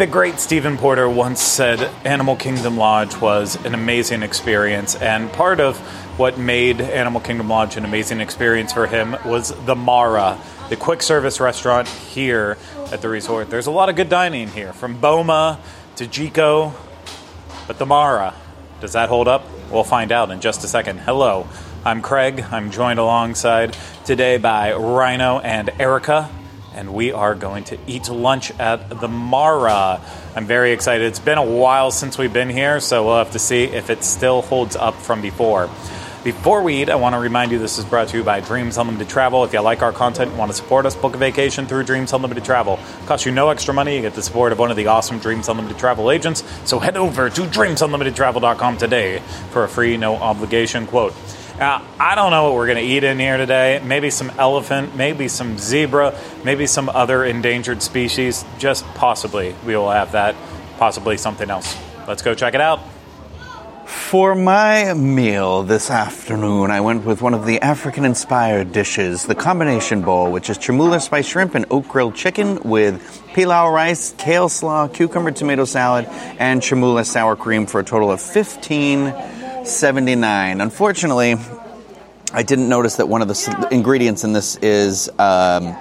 the great Stephen Porter once said, Animal Kingdom Lodge was an amazing experience, and part of what made Animal Kingdom Lodge an amazing experience for him was the Mara, the quick service restaurant here at the resort. There's a lot of good dining here, from Boma to Jiko, but the Mara, does that hold up? We'll find out in just a second. Hello, I'm Craig. I'm joined alongside today by Rhino and Erica, and we are going to eat lunch at the Mara. I'm very excited. It's been a while since we've been here, so we'll have to see if it still holds up from before. Before we eat, I want to remind you this is brought to you by Dreams Unlimited Travel. If you like our content and want to support us, book a vacation through Dreams Unlimited Travel. It Costs you no extra money. You get the support of one of the awesome Dreams Unlimited Travel agents. So head over to dreamsunlimitedtravel.com today for a free, no obligation quote. Now, I don't know what we're going to eat in here today. Maybe some elephant, maybe some zebra, maybe some other endangered species. Just possibly we will have that, possibly something else. Let's go check it out. For my meal this afternoon, I went with one of the African inspired dishes, the combination bowl, which is chermoula spice shrimp and oat grilled chicken with pilau rice, kale slaw, cucumber tomato salad, and chermoula sour cream for a total of fifteen seventy nine. Unfortunately, I didn't notice that one of the ingredients in this is um,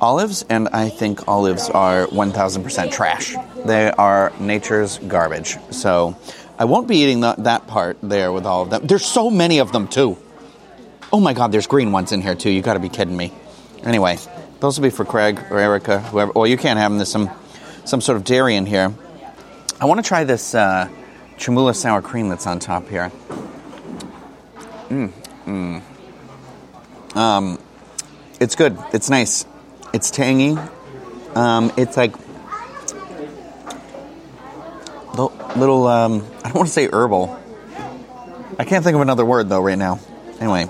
olives, and I think olives are 1000% trash. They are nature's garbage. So I won't be eating that, that part there with all of them. There's so many of them, too. Oh my god, there's green ones in here, too. You gotta be kidding me. Anyway, those will be for Craig or Erica, whoever. Well, you can't have them. There's some, some sort of dairy in here. I want to try this uh, chermoula sour cream that's on top here. Um, it's good. It's nice. It's tangy. Um, it's like the little. Um, I don't want to say herbal. I can't think of another word though right now. Anyway,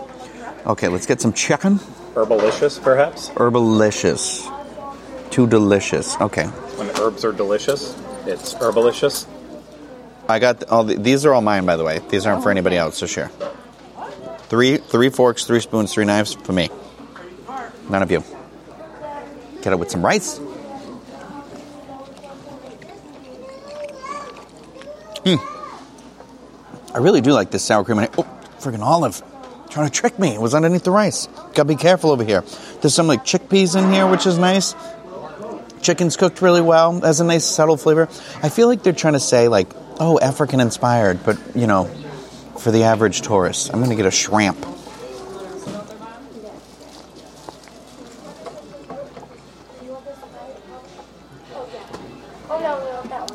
okay, let's get some chicken. Herbalicious, perhaps? Herbalicious. Too delicious. Okay, When herbs are delicious, it's herbalicious. I got all the, these are all mine by the way. These aren't for anybody else. So share. Three three forks, three spoons, three knives for me. None of you. Get it with some rice. Hmm. I really do like this sour cream. And oh, friggin' olive. Trying to trick me. It was underneath the rice. Gotta be careful over here. There's some like chickpeas in here, which is nice. Chicken's cooked really well. Has a nice subtle flavor. I feel like they're trying to say like, oh, African inspired, but you know, for the average tourist. I'm gonna get a shrimp.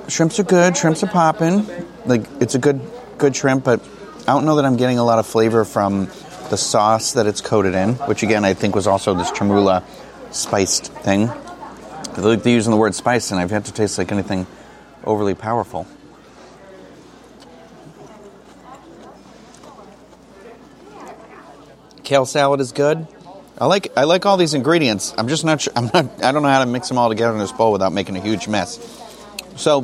Shrimps are good. Shrimps are popping. Like it's a good, good shrimp, but I don't know that I'm getting a lot of flavor from the sauce that it's coated in, which again I think was also this chermoula spiced thing. I like using the word spice, and I've yet to taste like anything overly powerful. Kale salad is good. I like I like all these ingredients. I'm just not sure. I'm not. I don't know how to mix them all together in this bowl without making a huge mess. So,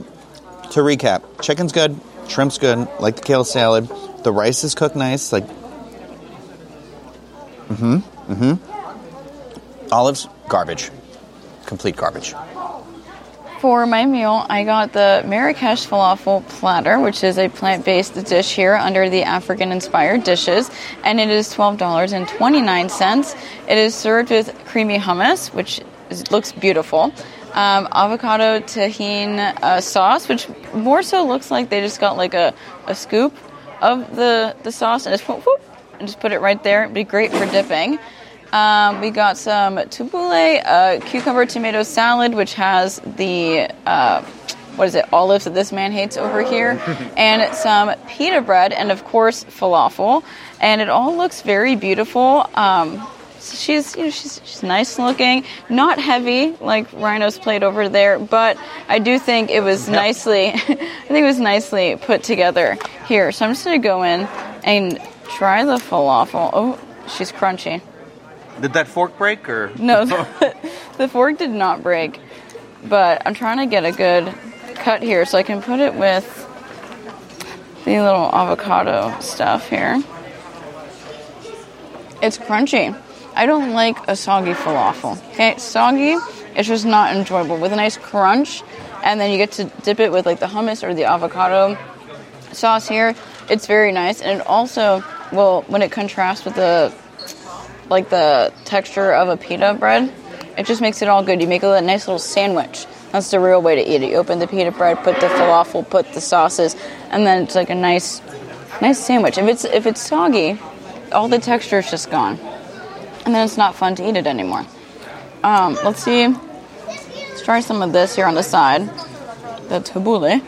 to recap, chicken's good, shrimp's good, like the kale salad. The rice is cooked nice, like. Mm hmm. Mm hmm. Olives, garbage. Complete garbage. For my meal, I got the Marrakesh falafel platter, which is a plant based dish here under the African inspired dishes, and it is $12.29. It is served with creamy hummus, which is, looks beautiful, um, avocado tahine uh, sauce, which more so looks like they just got like a, a scoop of the, the sauce and just, whoop, whoop, and just put it right there. It'd be great for dipping. Um, we got some tabbouleh, uh, cucumber tomato salad, which has the uh, what is it, olives that this man hates over here, and some pita bread, and of course falafel. And it all looks very beautiful. Um, so she's you know she's she's nice looking, not heavy like Rhino's plate over there, but I do think it was nicely I think it was nicely put together here. So I'm just gonna go in and try the falafel. Oh, she's crunchy. Did that fork break or? No, the fork did not break, but I'm trying to get a good cut here so I can put it with the little avocado stuff here. It's crunchy. I don't like a soggy falafel. Okay, soggy, it's just not enjoyable. With a nice crunch and then you get to dip it with like the hummus or the avocado sauce here. It's very nice, and it also well when it contrasts with the like the texture of a pita bread, it just makes it all good. You make a nice little sandwich. That's the real way to eat it. You open the pita bread, put the falafel, put the sauces, and then it's like a nice, nice sandwich. If it's if it's soggy, all the texture is just gone, and then it's not fun to eat it anymore. Um, let's see. Let's try some of this here on the side. The tabbouleh.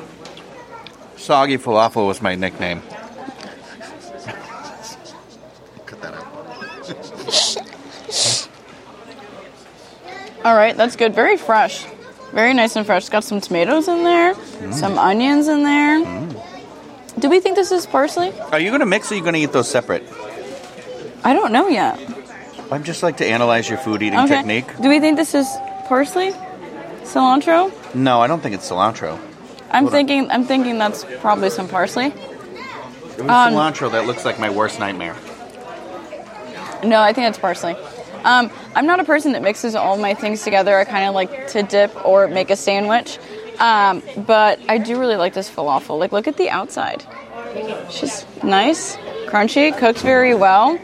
Soggy falafel was my nickname. Cut that out. All right, that's good. Very fresh. Very nice and fresh. It's got some tomatoes in there, some onions in there. Do we think this is parsley? Are you going to mix or are you going to eat those separate? I don't know yet. I'm just like to analyze your food eating Okay. technique. Do we think this is parsley? Cilantro? No, I don't think it's cilantro. I'm Hold on. thinking I'm thinking that's probably some parsley. It was Um, cilantro that looks like my worst nightmare. No, I think it's parsley. Um, I'm not a person that mixes all my things together. I kind of like to dip or make a sandwich. Um, but I do really like this falafel. Like, look at the outside. It's nice, crunchy, cooked very well.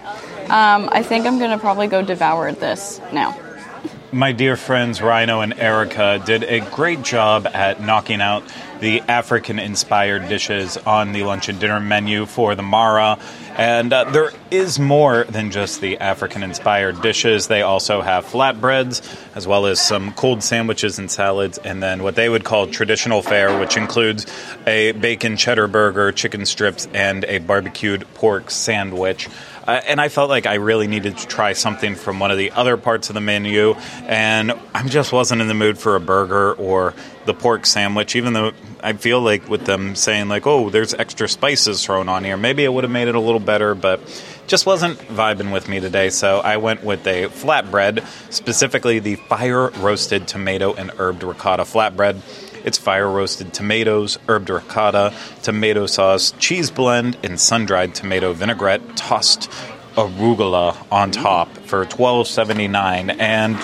Um, I think I'm gonna probably go devour this now. My dear friends Rhino and Erica did a great job at knocking out the African inspired dishes on the lunch and dinner menu for the Mara. And uh, there is more than just the African inspired dishes. They also have flatbreads, as well as some cold sandwiches and salads, and then what they would call traditional fare, which includes a bacon cheddar burger, chicken strips, and a barbecued pork sandwich. Uh, and I felt like I really needed to try something from one of the other parts of the menu, and I just wasn't in the mood for a burger or the pork sandwich, even though I feel like with them saying, like, oh, there's extra spices thrown on here, maybe it would have made it a little better, but just wasn't vibing with me today, so I went with a flatbread, specifically the fire roasted tomato and herbed ricotta flatbread. It's fire roasted tomatoes, herbed ricotta, tomato sauce, cheese blend, and sun dried tomato vinaigrette, tossed arugula on top for twelve seventy nine, and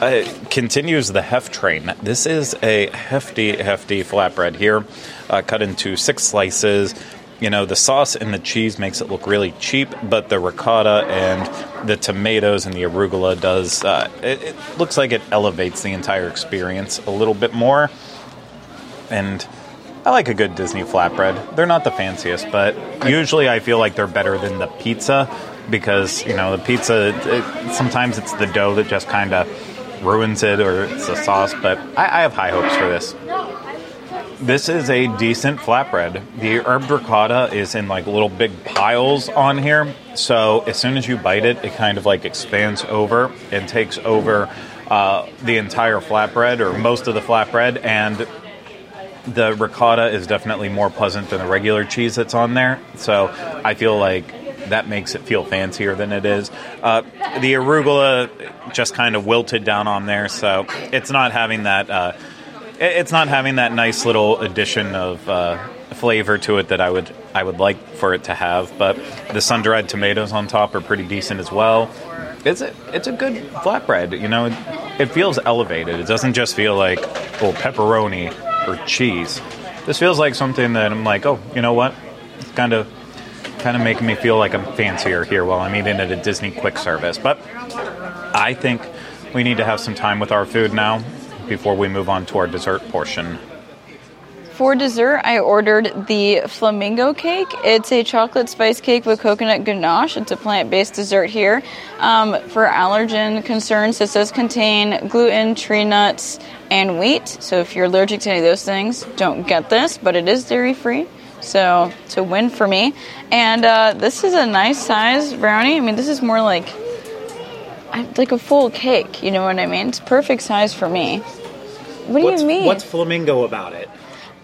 uh, continues the heft train. This is a hefty, hefty flatbread here, uh, cut into six slices. You know, the sauce and the cheese makes it look really cheap, but the ricotta and the tomatoes and the arugula does. Uh, it, it looks like it elevates the entire experience a little bit more and I like a good Disney flatbread. They're not the fanciest, but usually I feel like they're better than the pizza because you know the pizza. It, sometimes it's the dough that just kind of ruins it, or it's the sauce. But I, I have high hopes for this. This is a decent flatbread. The herb ricotta is in like little big piles on here, so as soon as you bite it, it kind of like expands over and takes over uh, the entire flatbread or most of the flatbread, and the ricotta is definitely more pleasant than the regular cheese that's on there. So I feel like that makes it feel fancier than it is. Uh, the arugula just kind of wilted down on there, so it's not having that. Uh, it's not having that nice little addition of uh, flavor to it that I would I would like for it to have. But the sun dried tomatoes on top are pretty decent as well. It's a it's a good flatbread. You know, it, it feels elevated. It doesn't just feel like oh pepperoni or cheese. This feels like something that I'm like, oh, you know what? It's kind of kind of making me feel like I'm fancier here while I'm eating at a Disney quick service. But I think we need to have some time with our food now before we move on to our dessert portion. For dessert, I ordered the flamingo cake. It's a chocolate spice cake with coconut ganache. It's a plant based dessert here. Um, for allergen concerns, this does contain gluten, tree nuts, and wheat. So if you're allergic to any of those things, don't get this, but it is dairy free. So it's a win for me. And uh, this is a nice size brownie. I mean, this is more like like a full cake. You know what I mean? It's perfect size for me. What do you mean? What's flamingo about it?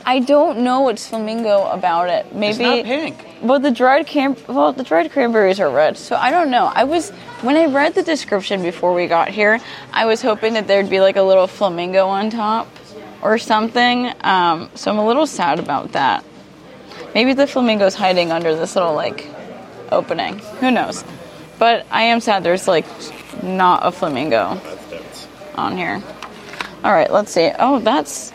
I don't know what's flamingo about it. Maybe not pink. Well, the dried cran well, the dried cranberries are red, so I don't know. I was when I read the description before we got here, I was hoping that there'd be like a little flamingo on top or something. Um, so I'm a little sad about that. Maybe the flamingo's hiding under this little like opening. Who knows? But I am sad there's like not a flamingo on here. All right, let's see. Oh, that's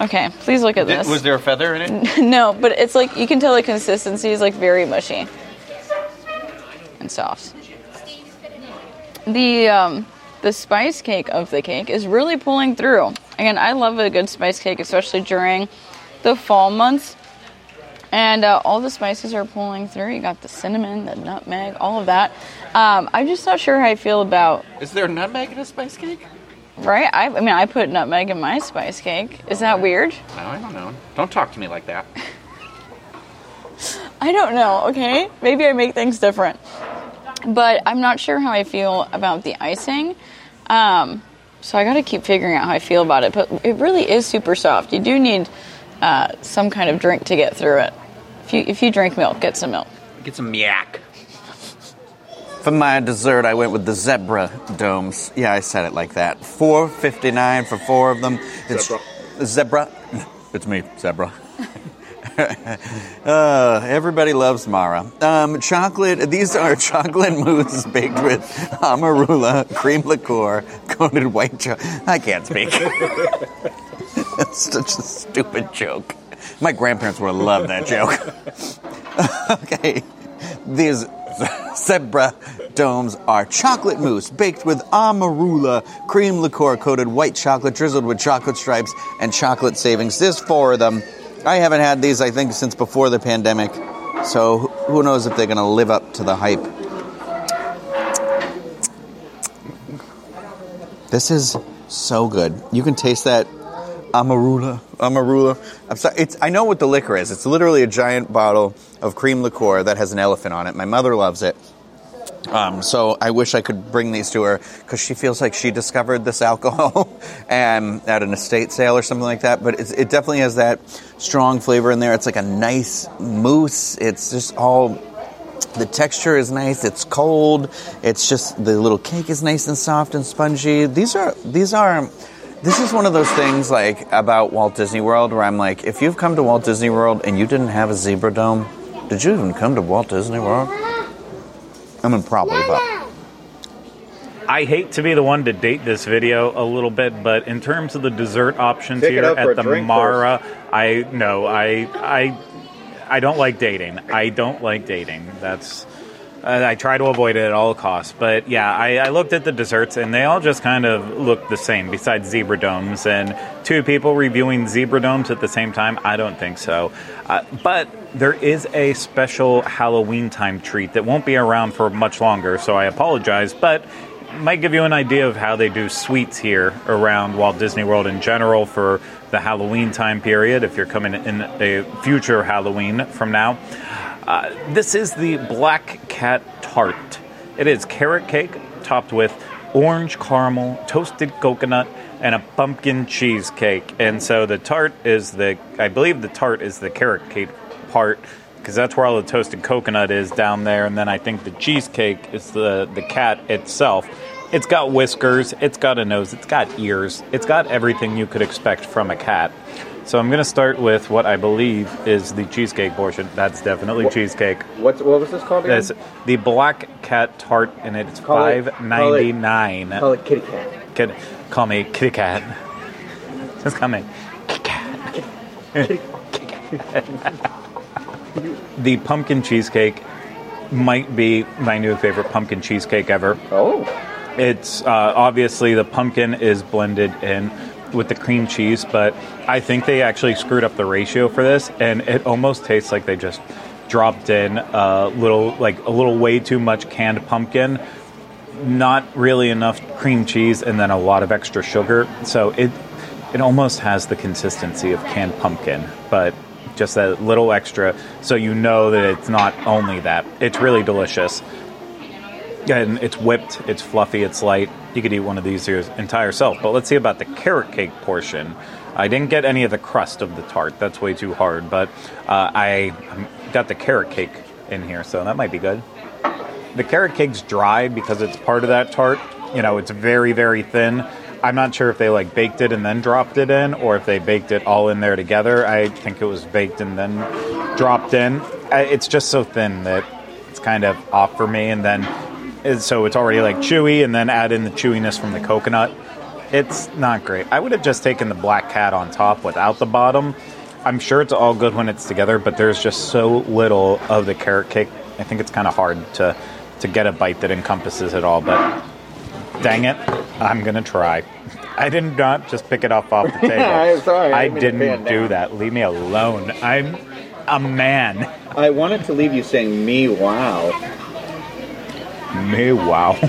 Okay, please look at this. Was there a feather in it? no, but it's like you can tell the consistency is like very mushy and soft. The um, the spice cake of the cake is really pulling through. Again, I love a good spice cake, especially during the fall months. And uh, all the spices are pulling through. You got the cinnamon, the nutmeg, all of that. Um, I'm just not sure how I feel about Is there nutmeg in a spice cake? Right. I, I mean, I put nutmeg in my spice cake. Is that weird? No, I don't know. Don't talk to me like that. I don't know, okay? Maybe I make things different. But I'm not sure how I feel about the icing. Um, so I got to keep figuring out how I feel about it. But it really is super soft. You do need uh, some kind of drink to get through it. If you, if you drink milk, get some milk. Get some yak. For my dessert, I went with the zebra domes. Yeah, I said it like that. Four fifty nine for four of them. It's zebra. It's me, zebra. uh, everybody loves Mara. Um, chocolate. These are chocolate mousse baked with amarula, cream liqueur, coated white chocolate. I can't speak. It's such a stupid joke. My grandparents would have loved that joke. okay, these zebra domes are chocolate mousse baked with amarula, cream liqueur coated white chocolate drizzled with chocolate stripes and chocolate savings. There's four of them. I haven't had these, I think, since before the pandemic. So who knows if they're going to live up to the hype. This is so good. You can taste that amarula. Amarula. I'm sorry. It's. I know what the liquor is. It's literally a giant bottle of cream liqueur that has an elephant on it. My mother loves it. Um, so I wish I could bring these to her because she feels like she discovered this alcohol and at an estate sale or something like that. But it definitely has that strong flavor in there. It's like a nice mousse. It's just all the texture is nice. It's cold. It's just the little cake is nice and soft and spongy. These are these are. This is one of those things like about Walt Disney World where I'm like, if you've come to Walt Disney World and you didn't have a zebra dome, did you even come to Walt Disney World? I mean, probably, but I hate to be the one to date this video a little bit, but in terms of the dessert options Pick it here up for at the drink Mara, I no, I I I don't like dating. I don't like dating. That's uh, I try to avoid it at all costs. But yeah, I, I looked at the desserts and they all just kind of look the same. Besides zebra domes and two people reviewing zebra domes at the same time, I don't think so. Uh, but there is a special Halloween time treat that won't be around for much longer, so I apologize. But might give you an idea of how they do sweets here around Walt Disney World in general for the Halloween time period. If you're coming in a future Halloween from now, uh, this is the Black Cat Tart. It is carrot cake topped with orange caramel, toasted coconut, and a pumpkin cheesecake. And so the tart is the, I believe the tart is the carrot cake part because that's where all the toasted coconut is down there. And then I think the cheesecake is the, the cat itself. It's got whiskers, it's got a nose, it's got ears, it's got everything you could expect from a cat. So I'm going to start with what I believe is the cheesecake portion. That's definitely cheesecake. What, what was this called again? That's the Black Cat Tart, and it's Call it- five ninety nine. Call it kitty cat. Kid, call me Kitty Cat. Just call me Kitty Cat. the pumpkin cheesecake might be my new favorite pumpkin cheesecake ever. Oh. It's uh, obviously the pumpkin is blended in with the cream cheese, but I think they actually screwed up the ratio for this, and it almost tastes like they just dropped in a little, like a little way too much canned pumpkin, not really enough cream cheese, and then a lot of extra sugar. So it it almost has the consistency of canned pumpkin, but just a little extra, so you know that it's not only that. It's really delicious. And it's whipped, it's fluffy, it's light. You could eat one of these your entire self. But let's see about the carrot cake portion. I didn't get any of the crust of the tart. That's way too hard. But uh, I um, got the carrot cake in here, so that might be good. The carrot cake's dry because it's part of that tart. You know, it's very, very thin. I'm not sure if they like baked it and then dropped it in, or if they baked it all in there together. I think it was baked and then dropped in. It's just so thin that it's kind of off for me. And then, so it's already like chewy, and then add in the chewiness from the coconut. It's not great. I would have just taken the black cat on top without the bottom. I'm sure it's all good when it's together, but there's just so little of the carrot cake. I think it's kind of hard to to get a bite that encompasses it all. But dang it, I'm gonna try. I did not just pick it up off the table. I'm sorry, I I didn't mean to didn't pan do down. that. Leave me alone. I'm a man. I wanted to leave you saying me wow. Me, wow.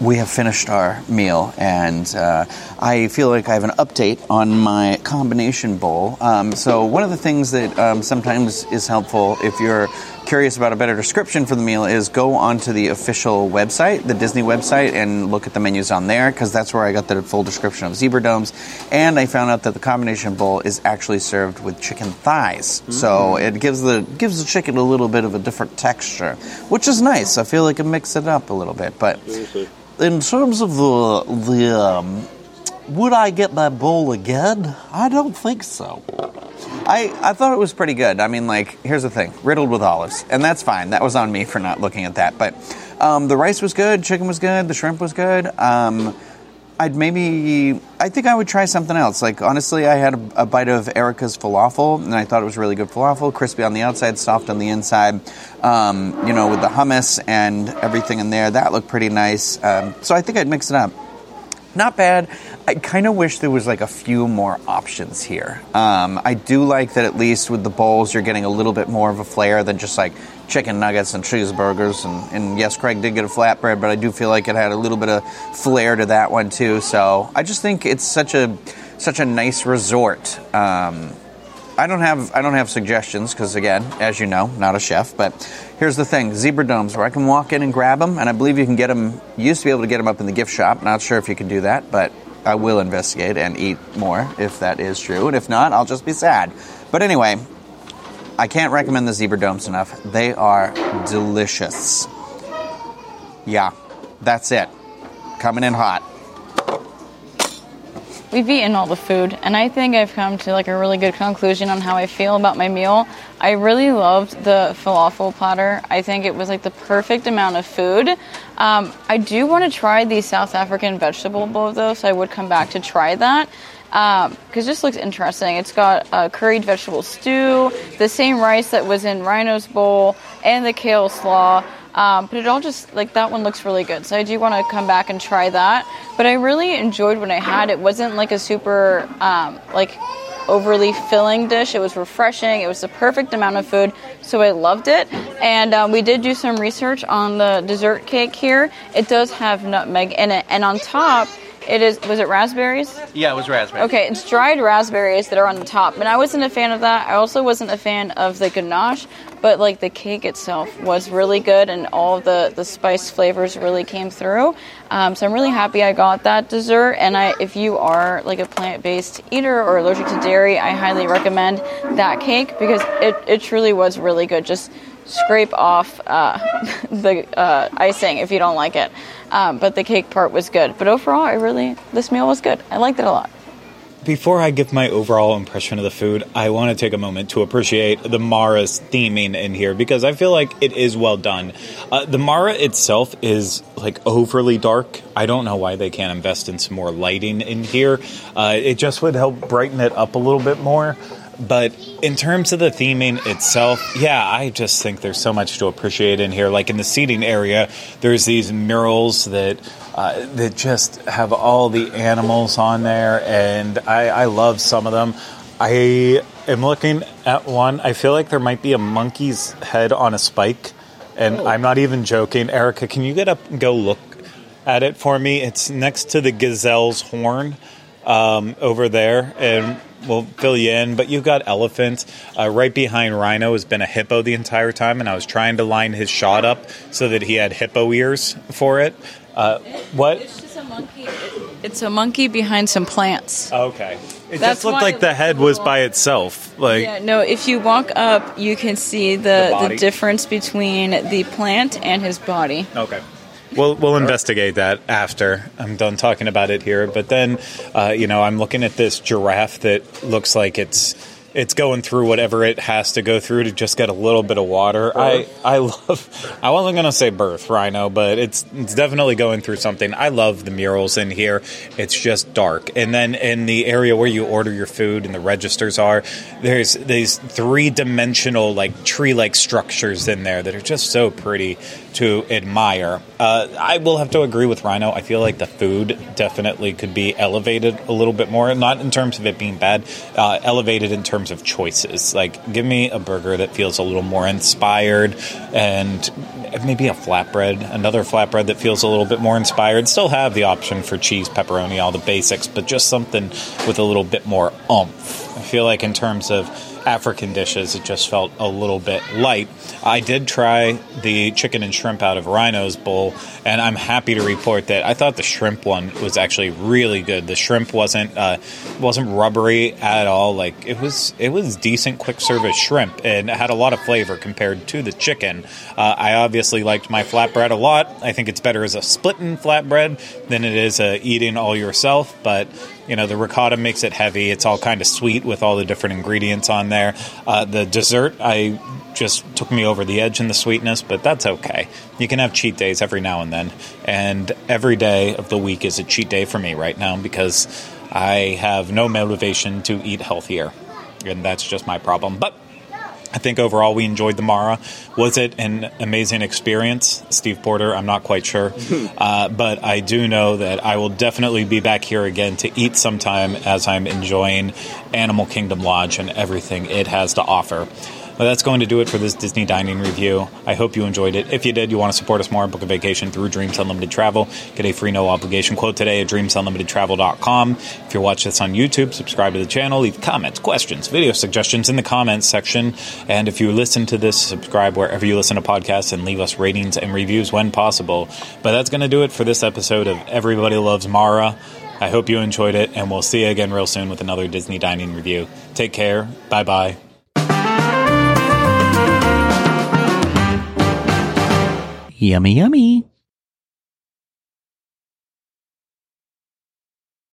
We have finished our meal, and uh, I feel like I have an update on my combination bowl. Um, so, one of the things that um, sometimes is helpful if you're curious about a better description for the meal is go onto the official website, the Disney website, and look at the menus on there because that's where I got the full description of zebra domes. And I found out that the combination bowl is actually served with chicken thighs, so it gives the gives the chicken a little bit of a different texture, which is nice. I feel like it mixes it up a little bit, but in terms of the the um, would I get that bowl again? I don't think so. I, I thought it was pretty good. I mean, like, here's the thing riddled with olives. And that's fine. That was on me for not looking at that. But um, the rice was good, chicken was good, the shrimp was good. Um, I'd maybe, I think I would try something else. Like, honestly, I had a, a bite of Erica's falafel, and I thought it was really good falafel. Crispy on the outside, soft on the inside. Um, you know, with the hummus and everything in there, that looked pretty nice. Um, so I think I'd mix it up not bad. I kind of wish there was like a few more options here. Um, I do like that at least with the bowls, you're getting a little bit more of a flair than just like chicken nuggets and cheeseburgers. And, and yes, Craig did get a flatbread, but I do feel like it had a little bit of flair to that one too. So I just think it's such a such a nice resort. Um, I don't have I don't have suggestions because again, as you know, not a chef. But here's the thing: zebra domes, where I can walk in and grab them, and I believe you can get them. Used to be able to get them up in the gift shop. Not sure if you can do that, but I will investigate and eat more if that is true. And if not, I'll just be sad. But anyway, I can't recommend the zebra domes enough. They are delicious. Yeah, that's it. Coming in hot. We've eaten all the food, and I think I've come to like a really good conclusion on how I feel about my meal. I really loved the falafel platter. I think it was like the perfect amount of food. Um, I do want to try the South African vegetable bowl though, so I would come back to try that because just looks interesting. It's got a curried vegetable stew, the same rice that was in Rhino's bowl, and the kale slaw. Um, but it all just like that one looks really good. So I do want to come back and try that. But I really enjoyed what I had it. wasn't like a super um, like overly filling dish. It was refreshing. It was the perfect amount of food. So I loved it. And um, we did do some research on the dessert cake here. It does have nutmeg in it, and on top. It is. Was it raspberries? Yeah, it was raspberries. Okay, it's dried raspberries that are on the top, and I wasn't a fan of that. I also wasn't a fan of the ganache, but like the cake itself was really good, and all the the spice flavors really came through. Um, so I'm really happy I got that dessert. And I, if you are like a plant-based eater or allergic to dairy, I highly recommend that cake because it it truly was really good. Just scrape off uh, the uh, icing if you don't like it. Um, but the cake part was good. But overall, I really this meal was good. I liked it a lot. Before I give my overall impression of the food, I want to take a moment to appreciate the Mara's theming in here because I feel like it is well done. Uh, the Mara itself is like overly dark. I don't know why they can't invest in some more lighting in here. Uh, it just would help brighten it up a little bit more. But in terms of the theming itself, yeah, I just think there's so much to appreciate in here. Like in the seating area, there's these murals that uh, that just have all the animals on there, and I, I love some of them. I am looking at one. I feel like there might be a monkey's head on a spike, and I'm not even joking. Erica, can you get up and go look at it for me? It's next to the gazelle's horn um, over there, and we'll fill you in. But you've got elephants. Uh, right behind Rhino has been a hippo the entire time, and I was trying to line his shot up so that he had hippo ears for it. Uh, what? It's just a monkey. It's a monkey behind some plants. Okay. It That's just looked like the head was by itself. Like, Yeah, no, if you walk up, you can see the, the, body? difference between the plant and his body. Okay. We'll, we'll investigate that after I'm done talking about it here. But then, uh, you know, I'm looking at this giraffe that looks like it's it's going through whatever it has to go through to just get a little bit of water. I, I love. I wasn't gonna say birth rhino, but it's it's definitely going through something. I love the murals in here. It's just dark, and then in the area where you order your food and the registers are, there's these three dimensional like tree like structures in there that are just so pretty to admire. Uh, I will have to agree with Rhino. I feel like the food definitely could be elevated a little bit more, not in terms of it being bad, uh, elevated in terms of choices. Like, give me a burger that feels a little more inspired and maybe a flatbread, another flatbread that feels a little bit more inspired. Still have the option for cheese, pepperoni, all the basics, but just something with a little bit more oomph. I feel like in terms of African dishes, it just felt a little bit light. I did try the chicken and shrimp out of Rhino's bowl, and I'm happy to report that I thought the shrimp one was actually really good. The shrimp wasn't uh, wasn't rubbery at all. Like it was it was decent quick service shrimp, and had a lot of flavor compared to the chicken. Uh, I obviously liked my flatbread a lot. I think it's better as a splitting flatbread than it is eating all yourself, but you know the ricotta makes it heavy. It's all kind of sweet with all the different ingredients on there. Uh, the dessert i just took me over the edge in the sweetness but that's okay. You can have cheat days every now and then. And every day of the week is a cheat day for me right now because i have no motivation to eat healthier. And that's just my problem. But I think overall we enjoyed the Mara. Was it an amazing experience, Steve Porter? I'm not quite sure, uh, but I do know that I will definitely be back here again to eat sometime as I'm enjoying Animal Kingdom Lodge and everything it has to offer. But that's going to do it for this Disney dining review. I hope you enjoyed it. If you did, you want to support us more, and book a vacation through Dreams Unlimited Travel. Get a free no obligation quote today at dreamsunlimitedtravel.com. If you're watching this on YouTube, subscribe to the channel, leave comments, questions, video suggestions in the comments section. And if you listen to this, subscribe wherever you listen to podcasts and leave us ratings and reviews when possible. But that's going to do it for this episode of Everybody Loves Mara. I hope you enjoyed it, and we'll see you again real soon with another Disney dining review. Take care. Bye bye. Yummy, yummy.